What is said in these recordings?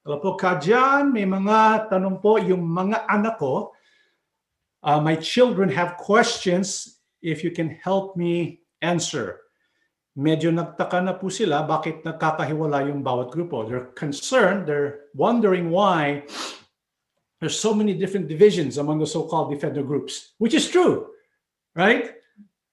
Hello po ka dyan. May mga tanong po yung mga anak ko. Uh, my children have questions if you can help me answer. Medyo nagtaka na po sila bakit nagkakahiwala yung bawat grupo. They're concerned, they're wondering why there's so many different divisions among the so-called defender groups, which is true, right?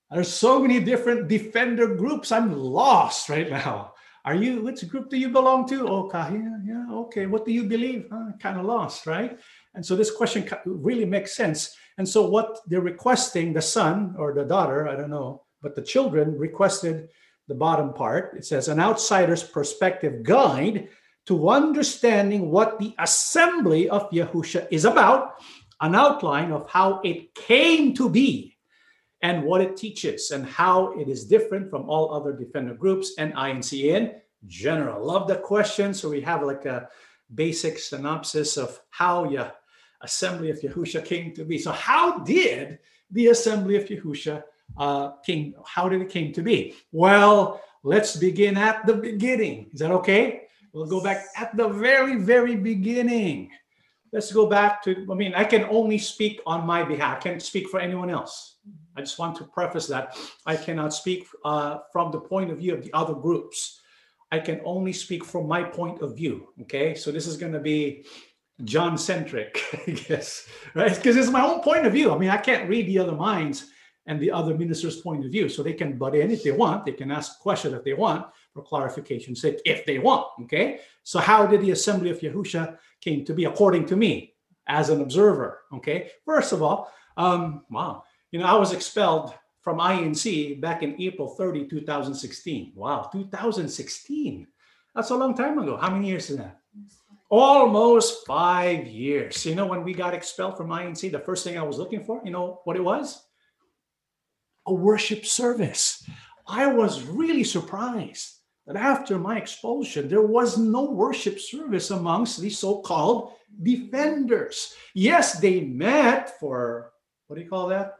There's so many different defender groups. I'm lost right now. Are you, which group do you belong to? Oh, yeah, yeah, okay. What do you believe? Uh, kind of lost, right? And so this question really makes sense. And so what they're requesting, the son or the daughter, I don't know, but the children requested the bottom part. It says, an outsider's perspective guide to understanding what the assembly of Yahusha is about, an outline of how it came to be and what it teaches and how it is different from all other defender groups and INC in general. Love the question. So we have like a basic synopsis of how the Assembly of Yahusha came to be. So how did the Assembly of Yahusha uh, came? How did it came to be? Well, let's begin at the beginning. Is that okay? We'll go back at the very, very beginning. Let's go back to. I mean, I can only speak on my behalf. I can't speak for anyone else. I just want to preface that I cannot speak uh, from the point of view of the other groups. I can only speak from my point of view. Okay, so this is going to be John centric, I guess, right? Because it's my own point of view. I mean, I can't read the other minds and the other minister's point of view. So they can butt in if they want. They can ask questions if they want for clarification's sake, if they want. Okay. So how did the assembly of Yahusha came to be according to me as an observer? Okay. First of all, um, wow, you know, I was expelled from INC back in April 30, 2016. Wow, 2016. That's a long time ago. How many years is that? Almost five years. You know, when we got expelled from INC, the first thing I was looking for, you know what it was? A worship service. I was really surprised that after my expulsion, there was no worship service amongst these so called defenders. Yes, they met for what do you call that?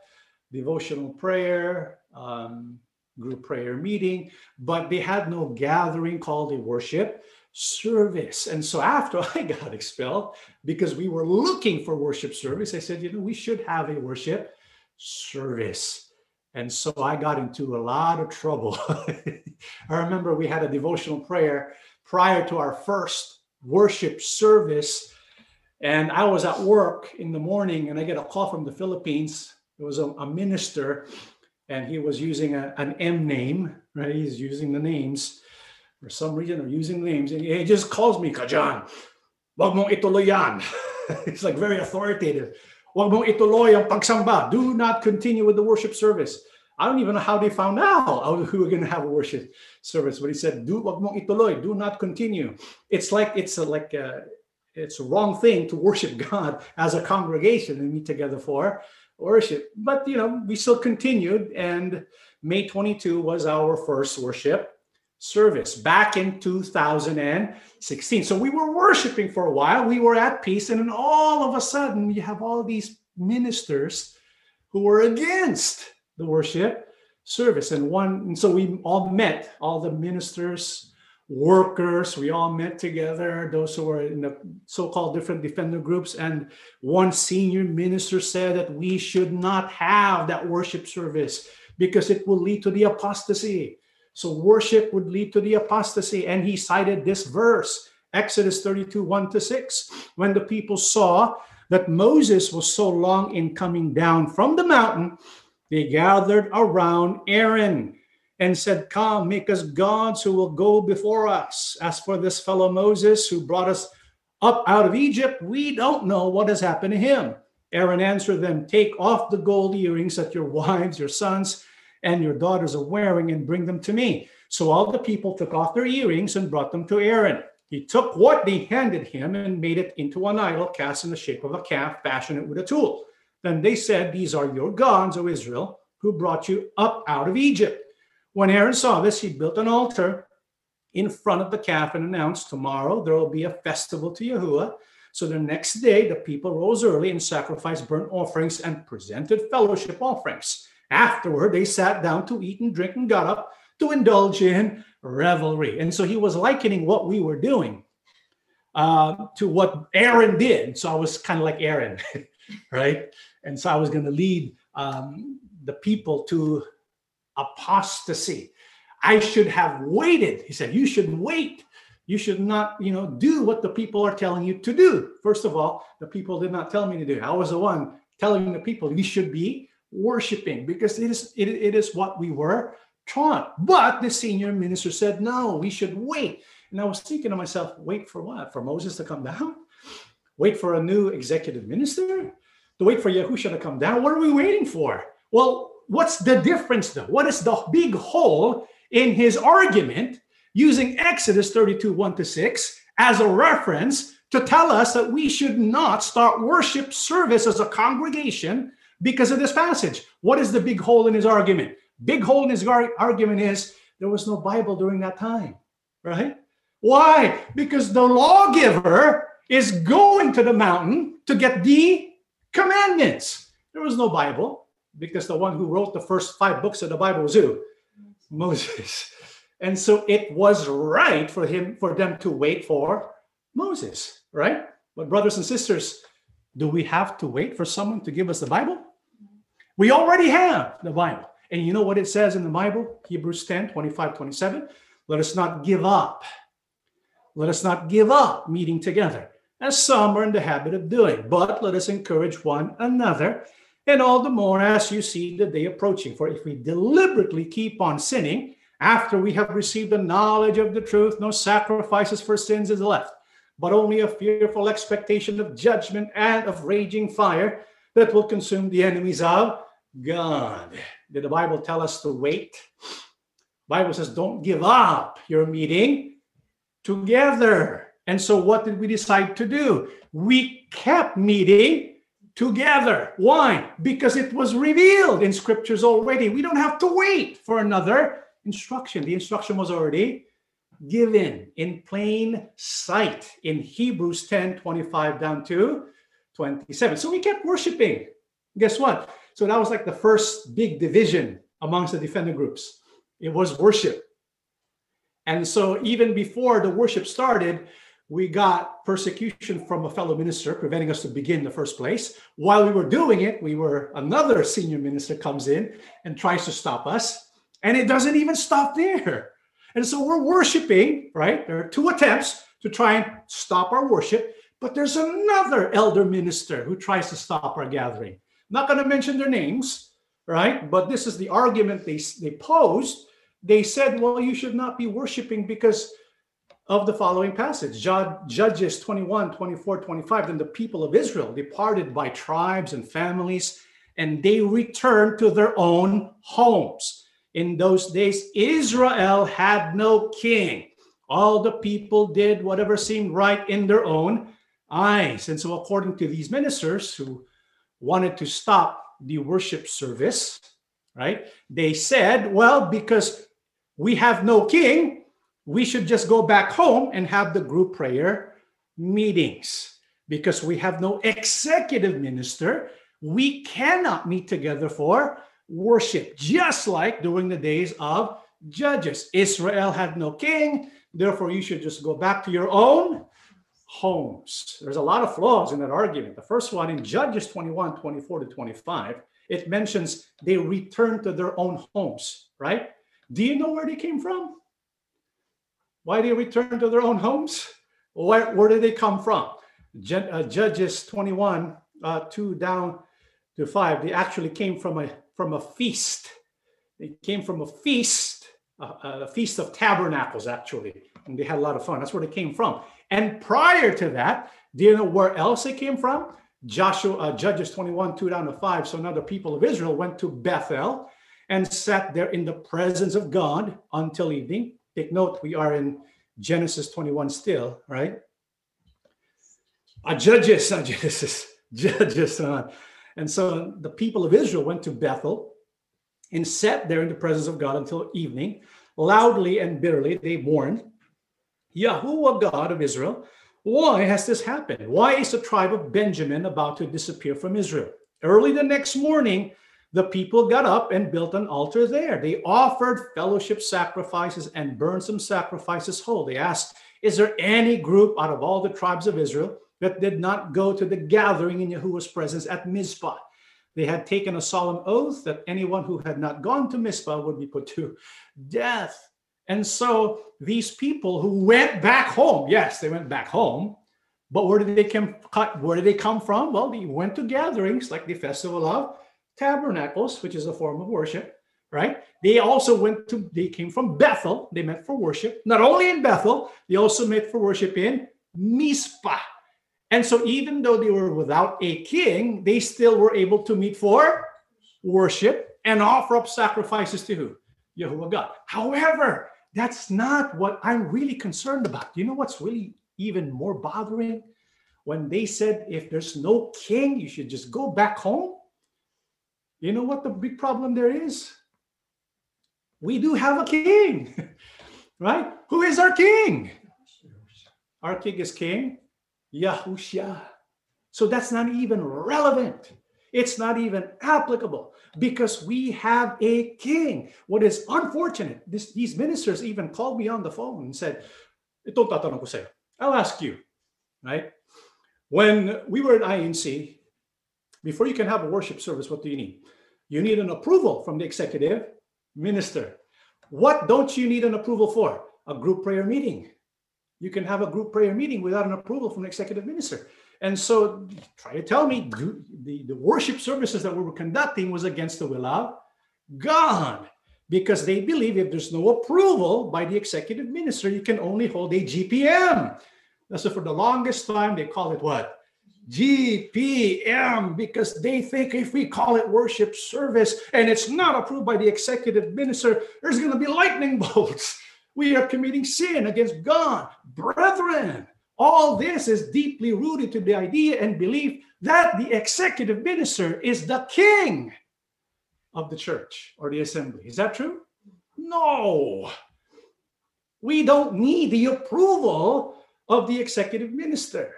Devotional prayer, um, group prayer meeting, but they had no gathering called a worship service. And so after I got expelled, because we were looking for worship service, I said, you know, we should have a worship service. And so I got into a lot of trouble. I remember we had a devotional prayer prior to our first worship service. And I was at work in the morning and I get a call from the Philippines there was a, a minister and he was using a, an M name, right? He's using the names for some reason, they're using names. And he just calls me, Kajan, wag mong ituloy yan. it's like very authoritative. Wag mong ituloy ang pagsamba. Do not continue with the worship service. I don't even know how they found out who were going to have a worship service, but he said, "Do wag mong ituloy. Do not continue." It's like it's a, like a, it's a wrong thing to worship God as a congregation and meet together for worship. But you know, we still continued, and May 22 was our first worship service back in 2016. So we were worshiping for a while. We were at peace, and then all of a sudden, you have all these ministers who were against the worship service. And one, and so we all met, all the ministers workers. We all met together, those who were in the so called different defender groups. And one senior minister said that we should not have that worship service because it will lead to the apostasy. So, worship would lead to the apostasy. And he cited this verse, Exodus 32 1 to 6. When the people saw that Moses was so long in coming down from the mountain, they gathered around Aaron and said, Come, make us gods who will go before us. As for this fellow Moses who brought us up out of Egypt, we don't know what has happened to him. Aaron answered them, Take off the gold earrings that your wives, your sons, and your daughters are wearing and bring them to me. So all the people took off their earrings and brought them to Aaron. He took what they handed him and made it into an idol cast in the shape of a calf, fashioned it with a tool. Then they said, These are your gods, O Israel, who brought you up out of Egypt. When Aaron saw this, he built an altar in front of the calf and announced, Tomorrow there will be a festival to Yahuwah. So the next day, the people rose early and sacrificed burnt offerings and presented fellowship offerings. Afterward, they sat down to eat and drink and got up to indulge in revelry. And so he was likening what we were doing uh, to what Aaron did. So I was kind of like Aaron, right? And so I was going to lead um, the people to apostasy. I should have waited. He said, You should wait. You should not, you know, do what the people are telling you to do. First of all, the people did not tell me to do. I was the one telling the people you should be worshiping because it is it, it is what we were taught. But the senior minister said, no, we should wait. And I was thinking to myself, wait for what? For Moses to come down? Wait for a new executive minister? To wait for Yahusha to come down? What are we waiting for? Well, what's the difference though? What is the big hole in his argument using Exodus 32 1 to 6 as a reference to tell us that we should not start worship service as a congregation because of this passage? What is the big hole in his argument? Big hole in his argument is there was no Bible during that time, right? Why? Because the lawgiver is going to the mountain to get the commandments. There was no Bible because the one who wrote the first five books of the Bible was who? Moses. And so it was right for him for them to wait for Moses, right? But brothers and sisters, do we have to wait for someone to give us the Bible? We already have the Bible. And you know what it says in the Bible? Hebrews 10, 25, 27. Let us not give up. Let us not give up meeting together, as some are in the habit of doing, but let us encourage one another, and all the more as you see the day approaching. For if we deliberately keep on sinning, after we have received the knowledge of the truth, no sacrifices for sins is left, but only a fearful expectation of judgment and of raging fire that will consume the enemies of God. Did the Bible tell us to wait? Bible says don't give up your meeting together. And so what did we decide to do? We kept meeting together. Why? Because it was revealed in scriptures already. We don't have to wait for another instruction. The instruction was already given in plain sight in Hebrews 10 25 down to 27. So we kept worshiping. Guess what? So that was like the first big division amongst the defender groups. It was worship. And so even before the worship started, we got persecution from a fellow minister preventing us to begin in the first place. While we were doing it, we were another senior minister comes in and tries to stop us. And it doesn't even stop there. And so we're worshiping, right? There are two attempts to try and stop our worship, but there's another elder minister who tries to stop our gathering. Not going to mention their names, right? But this is the argument they, they posed. They said, well, you should not be worshiping because of the following passage Judges 21, 24, 25. Then the people of Israel departed by tribes and families, and they returned to their own homes. In those days, Israel had no king. All the people did whatever seemed right in their own eyes. And so, according to these ministers who wanted to stop the worship service, right? They said, well, because we have no king, we should just go back home and have the group prayer meetings. Because we have no executive minister, we cannot meet together for worship, just like during the days of Judges. Israel had no king, therefore, you should just go back to your own homes. There's a lot of flaws in that argument. The first one in Judges 21, 24 to 25, it mentions they returned to their own homes, right? Do you know where they came from? Why do they return to their own homes? Where, where did they come from? uh, Judges 21, uh, 2 down to 5, they actually came from a from a feast. They came from a feast, uh, a feast of tabernacles, actually, and they had a lot of fun. That's where they came from. And prior to that, do you know where else it came from? Joshua, uh, Judges 21, 2 down to 5. So now the people of Israel went to Bethel and sat there in the presence of God until evening. Take note, we are in Genesis 21 still, right? Uh, Judges, uh, Genesis, Judges. Uh, and so the people of Israel went to Bethel and sat there in the presence of God until evening. Loudly and bitterly, they mourned Yahuwah, God of Israel, why has this happened? Why is the tribe of Benjamin about to disappear from Israel? Early the next morning, the people got up and built an altar there. They offered fellowship sacrifices and burned some sacrifices whole. They asked, Is there any group out of all the tribes of Israel that did not go to the gathering in Yahuwah's presence at Mizpah? They had taken a solemn oath that anyone who had not gone to Mizpah would be put to death. And so these people who went back home, yes, they went back home, but where did they come? Where did they come from? Well, they went to gatherings like the Festival of Tabernacles, which is a form of worship, right? They also went to. They came from Bethel. They met for worship. Not only in Bethel, they also met for worship in Mizpah. And so, even though they were without a king, they still were able to meet for worship and offer up sacrifices to who? Yahuwah God. However, that's not what I'm really concerned about. You know what's really even more bothering? When they said, if there's no king, you should just go back home. You know what the big problem there is? We do have a king, right? Who is our king? Our king is King Yahushua. So that's not even relevant. It's not even applicable because we have a king. What is unfortunate, this, these ministers even called me on the phone and said. I'll ask you, right? When we were at INC, before you can have a worship service, what do you need? You need an approval from the executive minister. What don't you need an approval for? A group prayer meeting. You can have a group prayer meeting without an approval from the executive minister. And so try to tell me the, the worship services that we were conducting was against the will of God because they believe if there's no approval by the executive minister, you can only hold a GPM. So for the longest time, they call it what? GPM, because they think if we call it worship service and it's not approved by the executive minister, there's going to be lightning bolts. We are committing sin against God. Brethren, all this is deeply rooted to the idea and belief that the executive minister is the king of the church or the assembly. Is that true? No. We don't need the approval of the executive minister.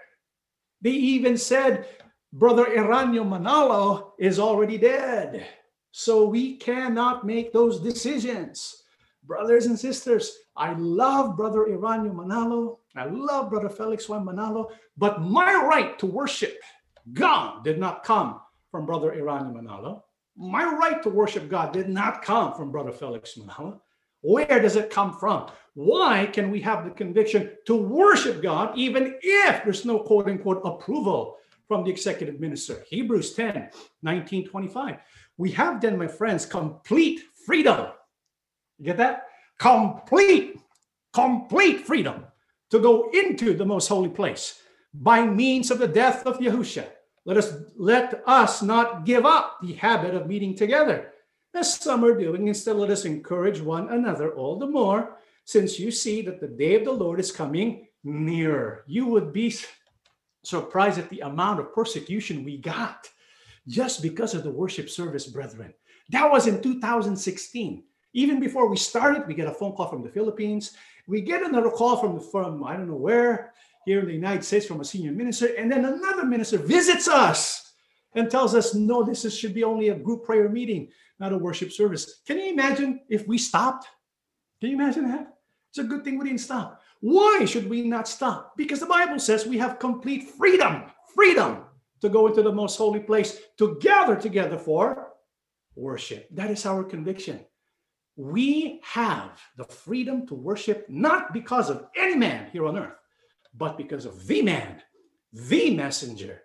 They even said Brother Eraño Manalo is already dead. So we cannot make those decisions. Brothers and sisters, I love Brother Eraño Manalo. I love Brother Felix Juan Manalo. But my right to worship God did not come from Brother Eraño Manalo. My right to worship God did not come from Brother Felix Manalo. Where does it come from? Why can we have the conviction to worship God even if there's no quote unquote approval from the executive minister? Hebrews 10 19 25. We have then, my friends, complete freedom. You get that? Complete, complete freedom to go into the most holy place by means of the death of Yahusha. Let us let us not give up the habit of meeting together, as some are doing. Instead, let us encourage one another all the more, since you see that the day of the Lord is coming nearer. You would be surprised at the amount of persecution we got just because of the worship service, brethren. That was in 2016. Even before we started, we get a phone call from the Philippines. We get another call from from I don't know where here in the United States from a senior minister, and then another minister visits us and tells us, "No, this is, should be only a group prayer meeting, not a worship service." Can you imagine if we stopped? Can you imagine that? It's a good thing we didn't stop. Why should we not stop? Because the Bible says we have complete freedom, freedom to go into the most holy place to gather together for worship. That is our conviction we have the freedom to worship not because of any man here on earth, but because of the man, the messenger,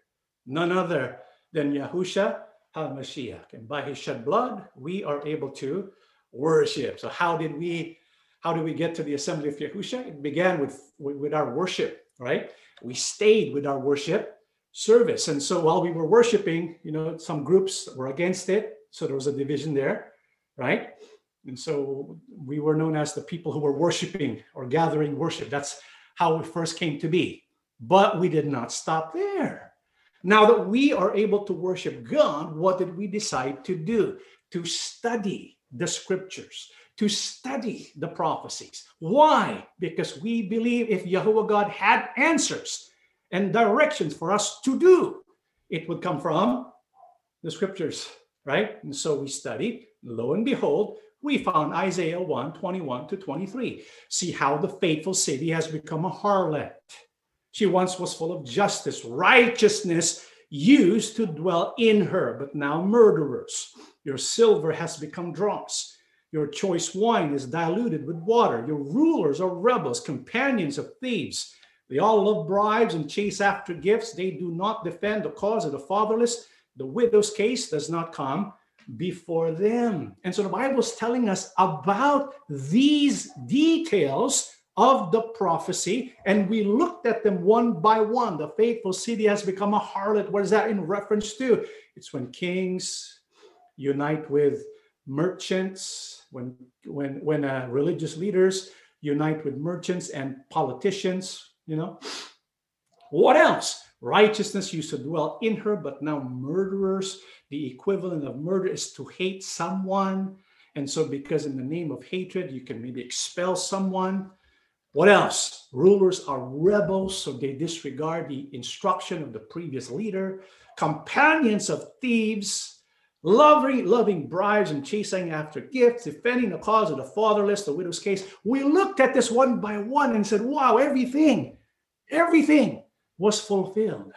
none other than Yahusha HaMashiach. And by his shed blood, we are able to worship. So how did we how did we get to the assembly of Yahusha? It began with, with, our worship, right? We stayed with our worship service. And so while we were worshiping, you know, some groups were against it. So there was a division there, right? And so we were known as the people who were worshiping or gathering worship. That's how we first came to be. But we did not stop there. Now that we are able to worship God, what did we decide to do? To study the scriptures, to study the prophecies. Why? Because we believe if Yahuwah God had answers and directions for us to do, it would come from the scriptures, right? And so we studied. Lo and behold, We found Isaiah 1 21 to 23. See how the faithful city has become a harlot. She once was full of justice, righteousness used to dwell in her, but now murderers. Your silver has become dross. Your choice wine is diluted with water. Your rulers are rebels, companions of thieves. They all love bribes and chase after gifts. They do not defend the cause of the fatherless. The widow's case does not come before them. And so the Bible is telling us about these details of the prophecy, and we looked at them one by one. The faithful city has become a harlot. What is that in reference to? It's when kings unite with merchants, when when when uh, religious leaders unite with merchants and politicians. You know, what else? Righteousness used to dwell in her, but now murderers. The equivalent of murder is to hate someone. And so, because in the name of hatred, you can maybe expel someone. What else? Rulers are rebels, so they disregard the instruction of the previous leader. Companions of thieves, loving, loving bribes and chasing after gifts, defending the cause of the fatherless, the widow's case. We looked at this one by one and said, wow, everything, everything was fulfilled.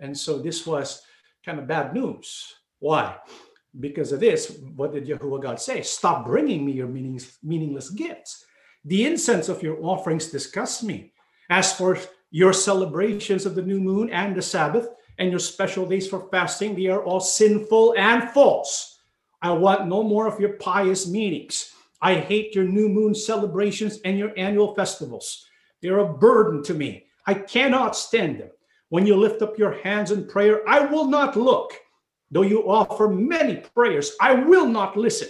And so this was kind of bad news. Why? Because of this, what did Yahuwah God say? Stop bringing me your meaningless gifts. The incense of your offerings disgusts me. As for your celebrations of the new moon and the Sabbath and your special days for fasting, they are all sinful and false. I want no more of your pious meetings. I hate your new moon celebrations and your annual festivals. They're a burden to me. I cannot stand them. When you lift up your hands in prayer, I will not look. Though you offer many prayers, I will not listen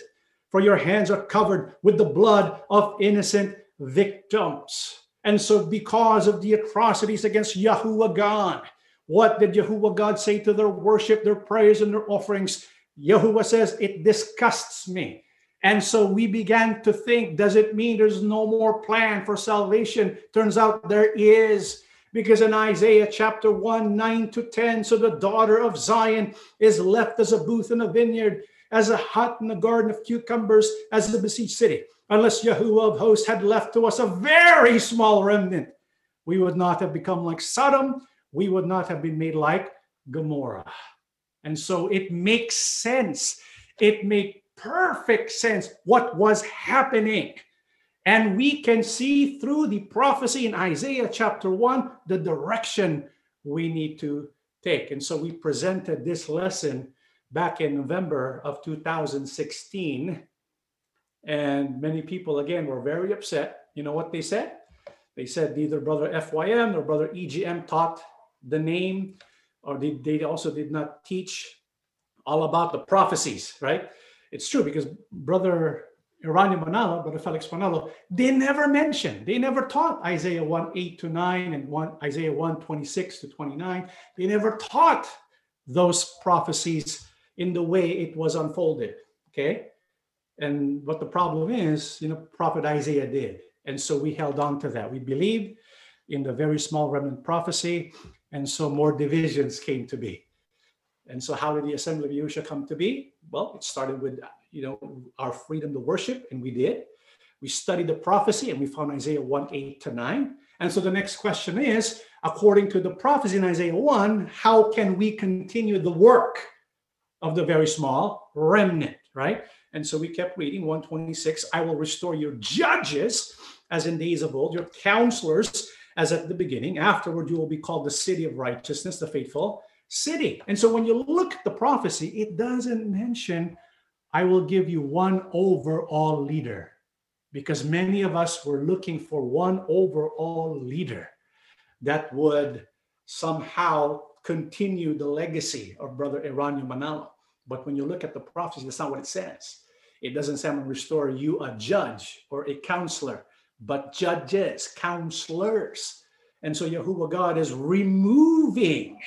for your hands are covered with the blood of innocent victims. And so, because of the atrocities against Yahuwah God, what did Yahuwah God say to their worship, their prayers, and their offerings? Yahuwah says, It disgusts me. And so we began to think, does it mean there's no more plan for salvation? Turns out there is. Because in Isaiah chapter 1, 9 to 10, so the daughter of Zion is left as a booth in a vineyard as a hut in the garden of cucumbers, as a besieged city. Unless Yahuwah of hosts had left to us a very small remnant, we would not have become like Sodom. We would not have been made like Gomorrah. And so it makes sense. It made perfect sense what was happening. And we can see through the prophecy in Isaiah chapter 1 the direction we need to take. And so we presented this lesson back in November of 2016. And many people, again, were very upset. You know what they said? They said neither Brother FYM nor Brother EGM taught the name, or they, they also did not teach all about the prophecies, right? It's true because Brother Eraño Manalo, Brother Felix Manalo, they never mentioned, they never taught Isaiah 1 8 to 9 and 1 Isaiah 1 26 to 29. They never taught those prophecies in the way it was unfolded. Okay. And what the problem is, you know, Prophet Isaiah did. And so we held on to that. We believed in the very small remnant prophecy. And so more divisions came to be. And so how did the assembly of Yahushua come to be? Well, it started with, you know, our freedom to worship, and we did. We studied the prophecy and we found Isaiah 1 8 to 9. And so the next question is according to the prophecy in Isaiah 1, how can we continue the work of the very small remnant, right? And so we kept reading 126 I will restore your judges as in days of old, your counselors as at the beginning. Afterward, you will be called the city of righteousness, the faithful city. And so when you look at the prophecy, it doesn't mention, I will give you one overall leader, because many of us were looking for one overall leader that would somehow continue the legacy of Brother Eraño Manalo. But when you look at the prophecy, that's not what it says. It doesn't say, I'm going to restore you a judge or a counselor, but judges, counselors. And so Yahuwah God is removing,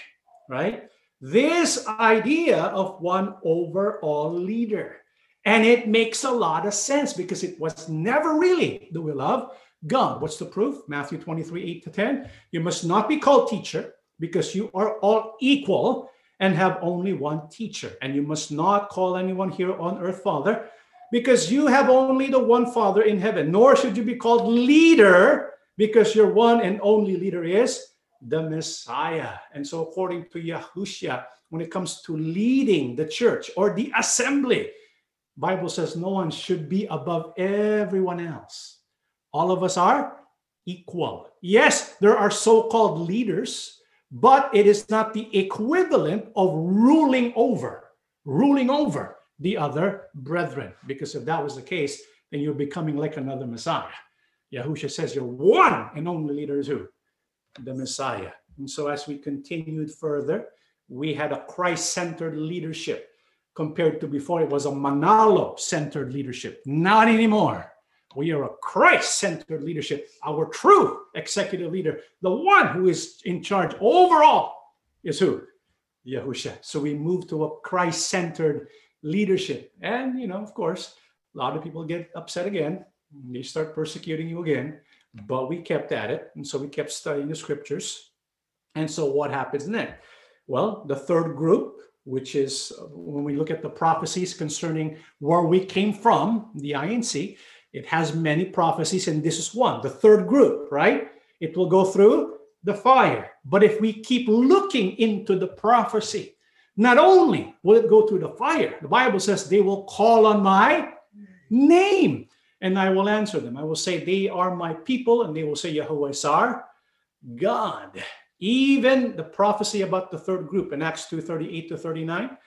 right, this idea of one overall leader. And it makes a lot of sense because it was never really the will of God. What's the proof? Matthew 23, 8 to 10. You must not be called teacher because you are all equal and have only one teacher. And you must not call anyone here on earth Father, because you have only the one Father in heaven, nor should you be called leader because your one and only leader is the Messiah. And so, according to Yahushua, when it comes to leading the church or the assembly, Bible says no one should be above everyone else. All of us are equal. Yes, there are so-called leaders, but it is not the equivalent of ruling over, ruling over the other brethren. Because if that was the case, then you're becoming like another Messiah. Yahusha says your one and only leader is who? The Messiah. And so as we continued further, we had a Christ-centered leadership compared to before it was a Manalo-centered leadership. Not anymore. We are a Christ-centered leadership. Our true executive leader, the one who is in charge overall, is who? Yahusha. So we move to a Christ-centered leadership. And, you know, of course, a lot of people get upset again. They start persecuting you again. But we kept at it. And so we kept studying the scriptures. And so what happens then? Well, the third group, which is uh, when we look at the prophecies concerning where we came from, the INC, it has many prophecies, and this is one, the third group, right? It will go through the fire. But if we keep looking into the prophecy, not only will it go through the fire, the Bible says they will call on my name and I will answer them. I will say, They are my people, and they will say, Yahweh is our God. Even the prophecy about the third group in Acts 2 38 to 39.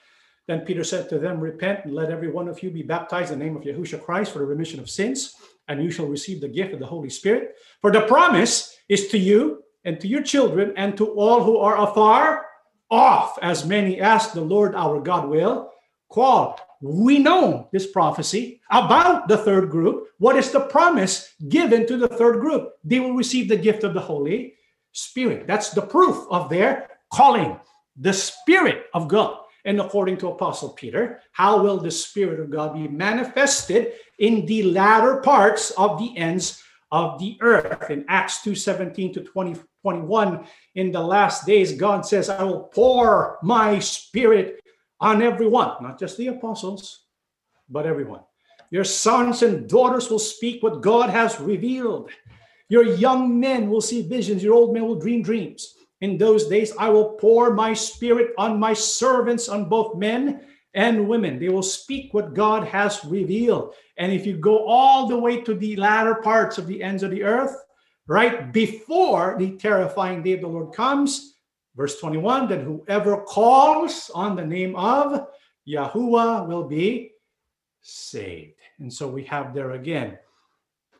Then Peter said to them, Repent and let every one of you be baptized in the name of Yahushua Christ for the remission of sins, and you shall receive the gift of the Holy Spirit. For the promise is to you and to your children and to all who are afar off, as many as the Lord our God will call. We know this prophecy about the third group. What is the promise given to the third group? They will receive the gift of the Holy Spirit. That's the proof of their calling, the Spirit of God. And according to Apostle Peter, how will the Spirit of God be manifested in the latter parts of the ends of the earth? In Acts 2 17 to 20, 21, in the last days, God says, I will pour my Spirit on everyone, not just the apostles, but everyone. Your sons and daughters will speak what God has revealed. Your young men will see visions, your old men will dream dreams. In those days, I will pour my spirit on my servants, on both men and women. They will speak what God has revealed. And if you go all the way to the latter parts of the ends of the earth, right before the terrifying day of the Lord comes, verse 21, then whoever calls on the name of Yahuwah will be saved. And so we have there again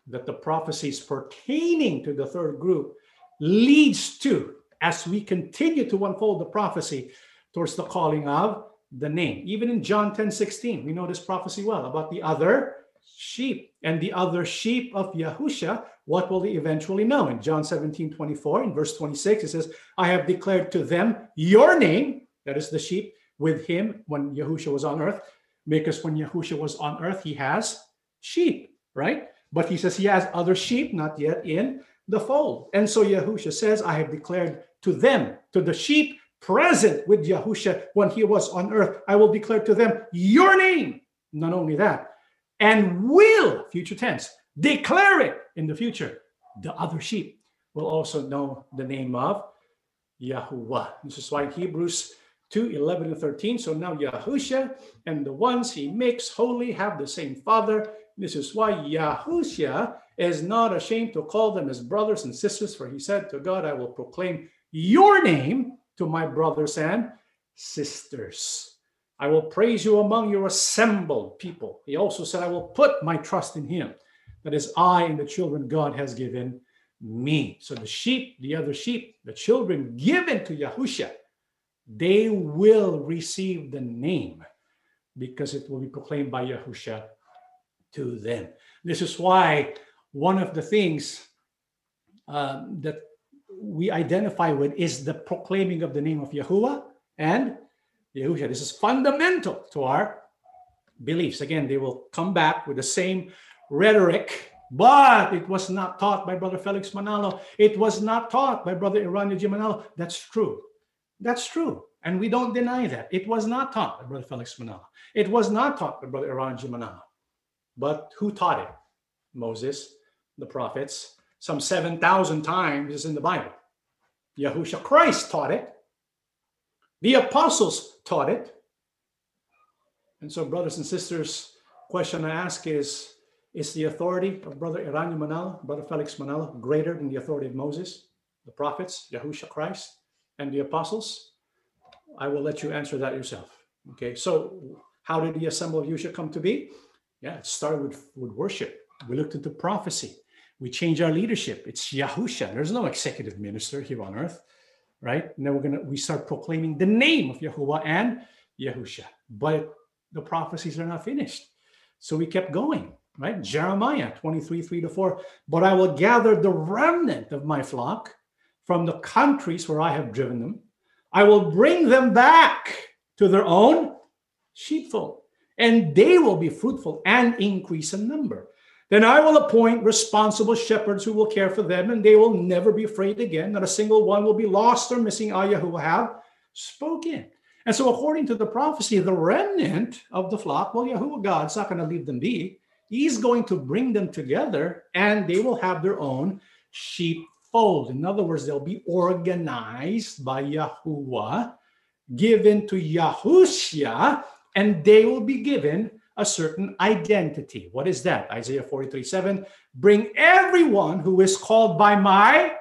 that the prophecies pertaining to the third group leads to as we continue to unfold the prophecy towards the calling of the name. Even in John 10 16, we know this prophecy well about the other sheep and the other sheep of Yahusha. What will they eventually know? In John 17 24, in verse 26, it says, I have declared to them your name, that is the sheep, with him when Yahusha was on earth, because when Yahusha was on earth, he has sheep, right? But he says he has other sheep not yet in the fold. And so Yahusha says, I have declared to them, to the sheep present with Yahusha when he was on earth, I will declare to them your name. Not only that, and will, future tense, declare it in the future. The other sheep will also know the name of Yahuwah. This is why Hebrews 2 11 and 13. So now Yahusha and the ones he makes holy have the same Father. This is why Yahusha is not ashamed to call them his brothers and sisters, for he said to God, I will proclaim your name to my brothers and sisters. I will praise you among your assembled people. He also said, I will put my trust in him. That is, I and the children God has given me. So the sheep, the other sheep, the children given to Yahusha, they will receive the name because it will be proclaimed by Yahusha to them. This is why one of the things uh, that we identify with is the proclaiming of the name of Yahuwah and Yahusha. This is fundamental to our beliefs. Again, they will come back with the same rhetoric, but it was not taught by Brother Felix Manalo. It was not taught by Brother Eraño Manalo. That's true. That's true. And we don't deny that. It was not taught by Brother Felix Manalo. It was not taught by Brother Eraño Manalo. But who taught it? Moses, the prophets. Some 7,000 times is in the Bible. Yahushua Christ taught it. The apostles taught it. And so, brothers and sisters, question I ask is Is the authority of Brother Eraño Manalo, Brother Felix Manalo, greater than the authority of Moses, the prophets, Yahushua Christ, and the apostles? I will let you answer that yourself. Okay, so how did the assembly of Yahushua come to be? Yeah, it started with, with worship. We looked into prophecy. We change our leadership. It's Yahusha. There's no executive minister here on earth, right? Then we're gonna we start proclaiming the name of Yahuwah and Yahusha. But the prophecies are not finished. So we kept going, right? Jeremiah 23, 3 to 4. But I will gather the remnant of my flock from the countries where I have driven them. I will bring them back to their own sheepfold, and they will be fruitful and increase in number. Then I will appoint responsible shepherds who will care for them, and they will never be afraid again. Not a single one will be lost or missing. Who will have spoken. And so, according to the prophecy, the remnant of the flock, well, Yahuwah God's not going to leave them be. He's going to bring them together and they will have their own sheepfold. In other words, they'll be organized by Yahuwah, given to Yahushua, and they will be given a certain identity. What is that? Isaiah 43 7. Bring everyone who is called by my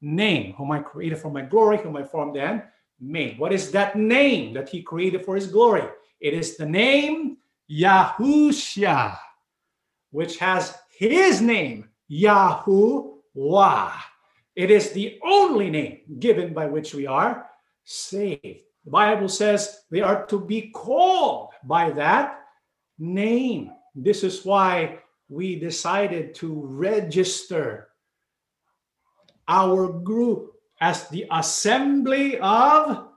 name, whom I created for my glory, whom I formed and made. What is that name that he created for his glory? It is the name Yahushua, which has his name, Yahuwah. It is the only name given by which we are saved. The Bible says they are to be called by that name. This is why we decided to register our group as the assembly of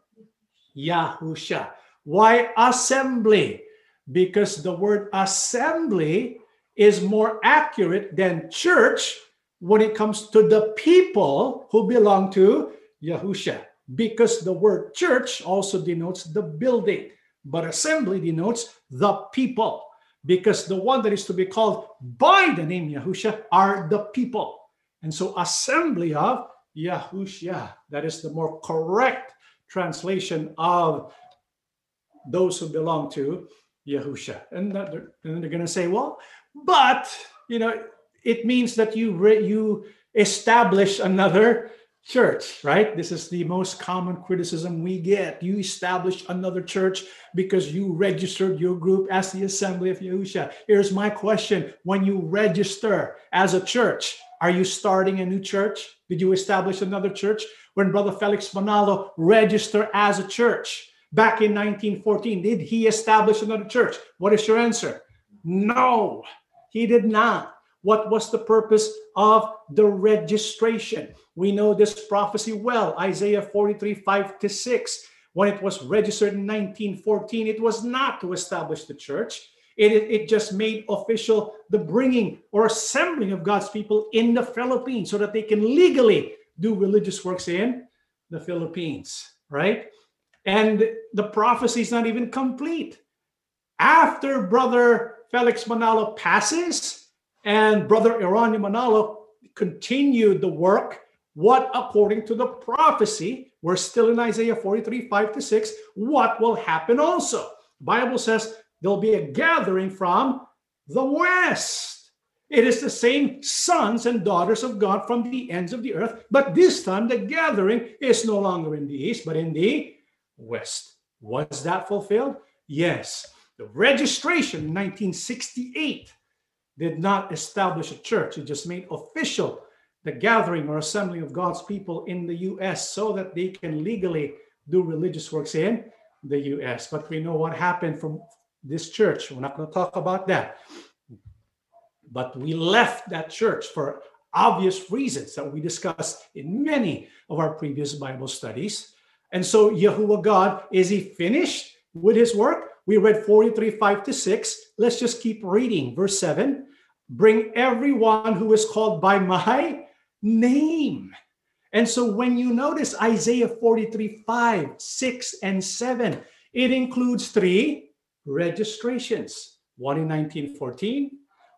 Yahusha. Why assembly? Because the word assembly is more accurate than church when it comes to the people who belong to Yahusha. Because the word church also denotes the building, but assembly denotes the people. Because the one that is to be called by the name Yahusha are the people. And so, assembly of Yahusha, that is the more correct translation of those who belong to Yahusha. And, they're, and they're going to say, well, but, you know, it means that you, re- you establish another church, right? This is the most common criticism we get. You established another church because you registered your group as the Assembly of Yahusha. Here's my question When you register as a church, are you starting a new church? Did you establish another church? When Brother Felix Manalo registered as a church back in 1914, did he establish another church? What is your answer? No, he did not. What was the purpose of the registration? We know this prophecy well Isaiah 43 5 to 6. When it was registered in 1914, it was not to establish the church. It, it just made official the bringing or assembling of God's people in the Philippines so that they can legally do religious works in the Philippines, right? And the prophecy is not even complete. After Brother Felix Manalo passes and Brother Eraño Manalo continued the work, what according to the prophecy, we're still in Isaiah 43, 5 to 6, what will happen also? Bible says there'll be a gathering from the west. It is the same sons and daughters of God from the ends of the earth, but this time the gathering is no longer in the east, but in the west. Was that fulfilled? Yes. The registration in 1968 did not establish a church, it just made official the gathering or assembly of God's people in the US so that they can legally do religious works in the US. But we know what happened from this church. We're not going to talk about that. But we left that church for obvious reasons that we discussed in many of our previous Bible studies. And so, Yahuwah God, is he finished with his work? We read 43, 5 to 6. Let's just keep reading. Verse 7 Bring everyone who is called by my name. And so, when you notice Isaiah 43, 5, 6, and 7, it includes three registrations one in 1914,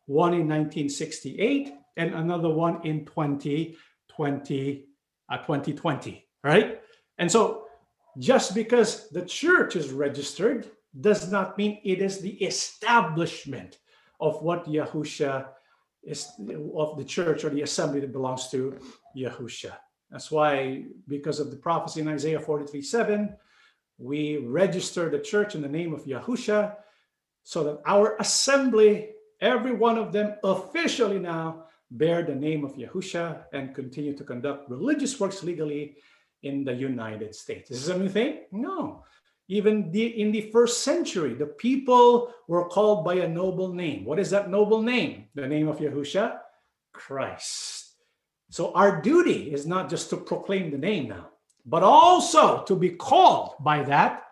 one in 1968, and another one in 2020, uh, 2020, right? And so just because the church is registered does not mean it is the establishment of what Yahusha is of the church or the assembly that belongs to Yahusha. That's why, because of the prophecy in Isaiah 43 7, we register the church in the name of Yahusha so that our assembly, every one of them officially now bear the name of Yahusha and continue to conduct religious works legally in the United States. Is this a new thing? No. Even the, in the first century, the people were called by a noble name. What is that noble name? The name of Yahusha? Christ. So our duty is not just to proclaim the name now, but also to be called by that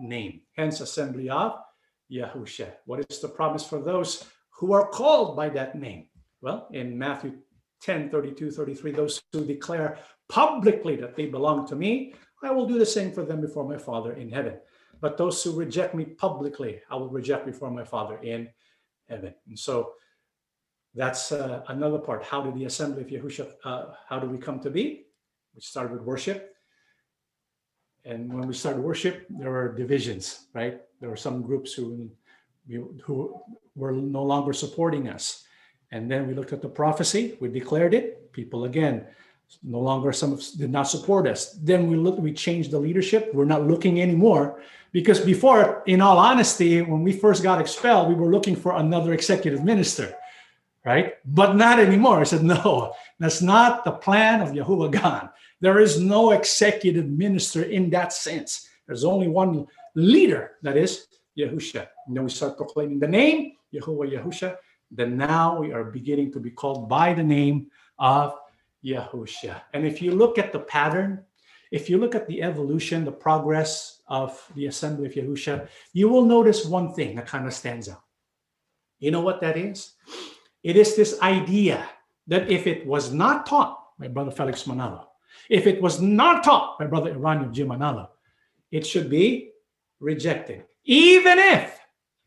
name. Hence, assembly of Yahusha. What is the promise for those who are called by that name? Well, in Matthew 10 32, 33, those who declare publicly that they belong to me, I will do the same for them before my Father in heaven. But those who reject me publicly, I will reject before my Father in heaven. And so that's uh, another part. How did the assembly of Yahusha, uh, how do we come to be? We started with worship. And when we started worship, there were divisions, right? There were some groups who, who were no longer supporting us. And then we looked at the prophecy, we declared it. People again no longer some of, did not support us. Then we look, we changed the leadership. We're not looking anymore because before, in all honesty, when we first got expelled, we were looking for another executive minister, right? But not anymore. I said, no, that's not the plan of Yahuwah God. There is no executive minister in that sense. There's only one leader, that is Yahusha. And then we start proclaiming the name, Yahuwah Yahusha. Then now we are beginning to be called by the name of Yahushua. And if you look at the pattern, if you look at the evolution, the progress of the assembly of Yahushua, you will notice one thing that kind of stands out. You know what that is? It is this idea that if it was not taught by Brother Felix Manalo, if it was not taught by Brother Eraño G. Manalo, it should be rejected. Even if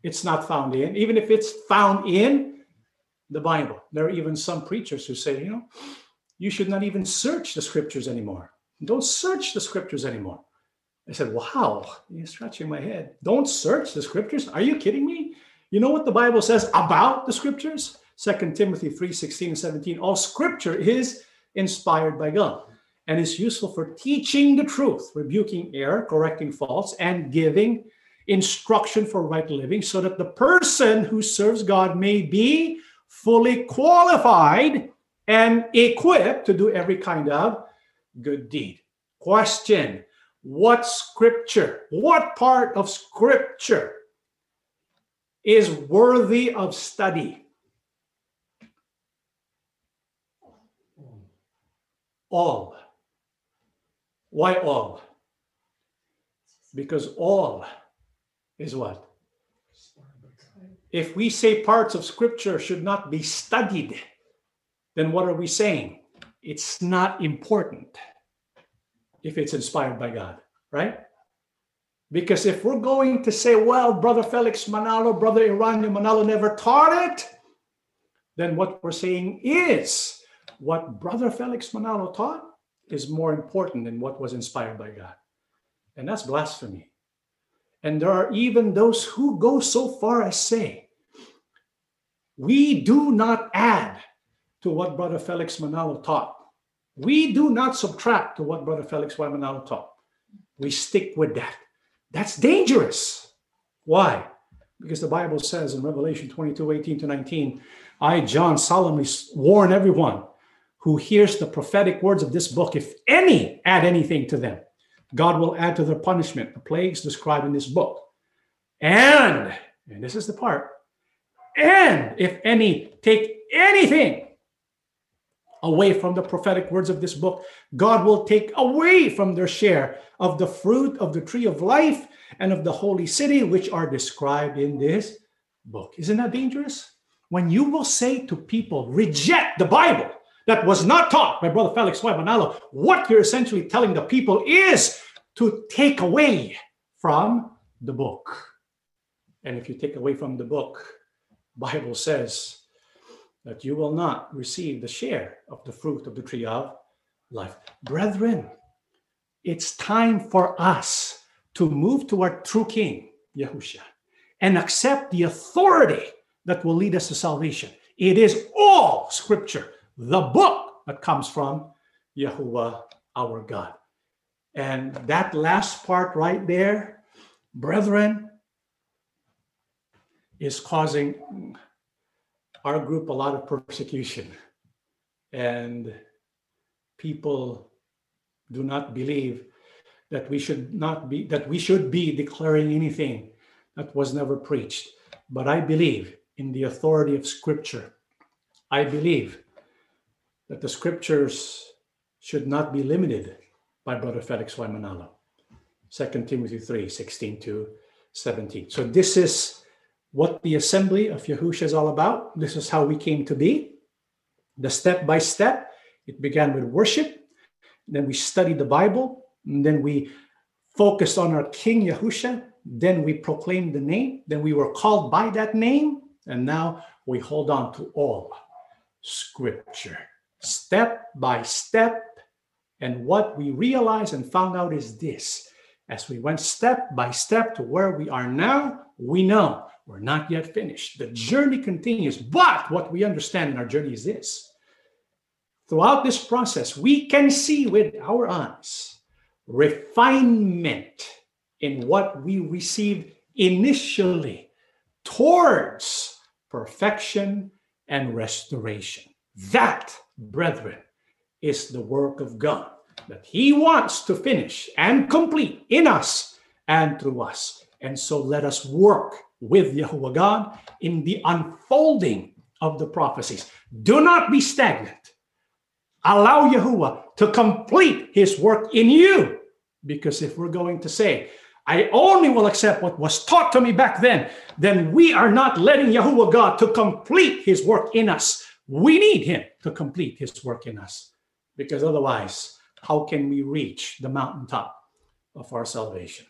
it's not found in, even if it's found in the Bible. There are even some preachers who say, you know, you should not even search the scriptures anymore. Don't search the scriptures anymore. I said, Wow, you're scratching my head. Don't search the scriptures? Are you kidding me? You know what the Bible says about the scriptures? 2 Timothy 3 16 and 17. All scripture is inspired by God and is useful for teaching the truth, rebuking error, correcting faults, and giving instruction for right living, so that the person who serves God may be fully qualified and equipped to do every kind of good deed. Question What scripture, what part of scripture is worthy of study? All. Why all? Because all is what? If we say parts of scripture should not be studied, then what are we saying? It's not important if it's inspired by God, right? Because if we're going to say, well, Brother Felix Manalo, Brother Eraño Manalo never taught it, then what we're saying is what Brother Felix Manalo taught is more important than what was inspired by God. And that's blasphemy. And there are even those who go so far as say, we do not add to what Brother Felix Manalo taught. We do not subtract to what Brother Felix Y. Manalo taught. We stick with that. That's dangerous. Why? Because the Bible says in Revelation 22 18 to 19, I, John, solemnly warn everyone who hears the prophetic words of this book, if any add anything to them, God will add to their punishment the plagues described in this book. And, and this is the part, and if any take anything away from the prophetic words of this book, God will take away from their share of the fruit of the tree of life and of the holy city, which are described in this book. Isn't that dangerous? When you will say to people, reject the Bible that was not taught by Brother Felix Y. Manalo, what you're essentially telling the people is to take away from the book. And if you take away from the book, Bible says that you will not receive the share of the fruit of the tree of life. Brethren, it's time for us to move toward true King, Yahushua, and accept the authority that will lead us to salvation. It is all scripture, the book that comes from Yahuwah our God. And that last part right there, brethren, is causing our group a lot of persecution. And people do not believe that we should not be that we should be declaring anything that was never preached. But I believe in the authority of scripture. I believe that the scriptures should not be limited by Brother Felix Y. Manalo. 2 Timothy 3 16 to 17. So, this is what the assembly of Yahusha is all about. This is how we came to be. The step by step, it began with worship. Then we studied the Bible. And then we focused on our King Yahusha. Then we proclaimed the name. Then we were called by that name. And now we hold on to all scripture, step by step. And what we realized and found out is this as we went step by step to where we are now, we know we're not yet finished. The journey continues. But what we understand in our journey is this throughout this process, we can see with our eyes refinement in what we received initially towards perfection and restoration. That, brethren, is the work of God that He wants to finish and complete in us and through us. And so let us work with Yahuwah God in the unfolding of the prophecies. Do not be stagnant. Allow Yahuwah to complete his work in you. Because if we're going to say, I only will accept what was taught to me back then, then we are not letting Yahuwah God to complete his work in us. We need him to complete his work in us. Because otherwise, how can we reach the mountaintop of our salvation?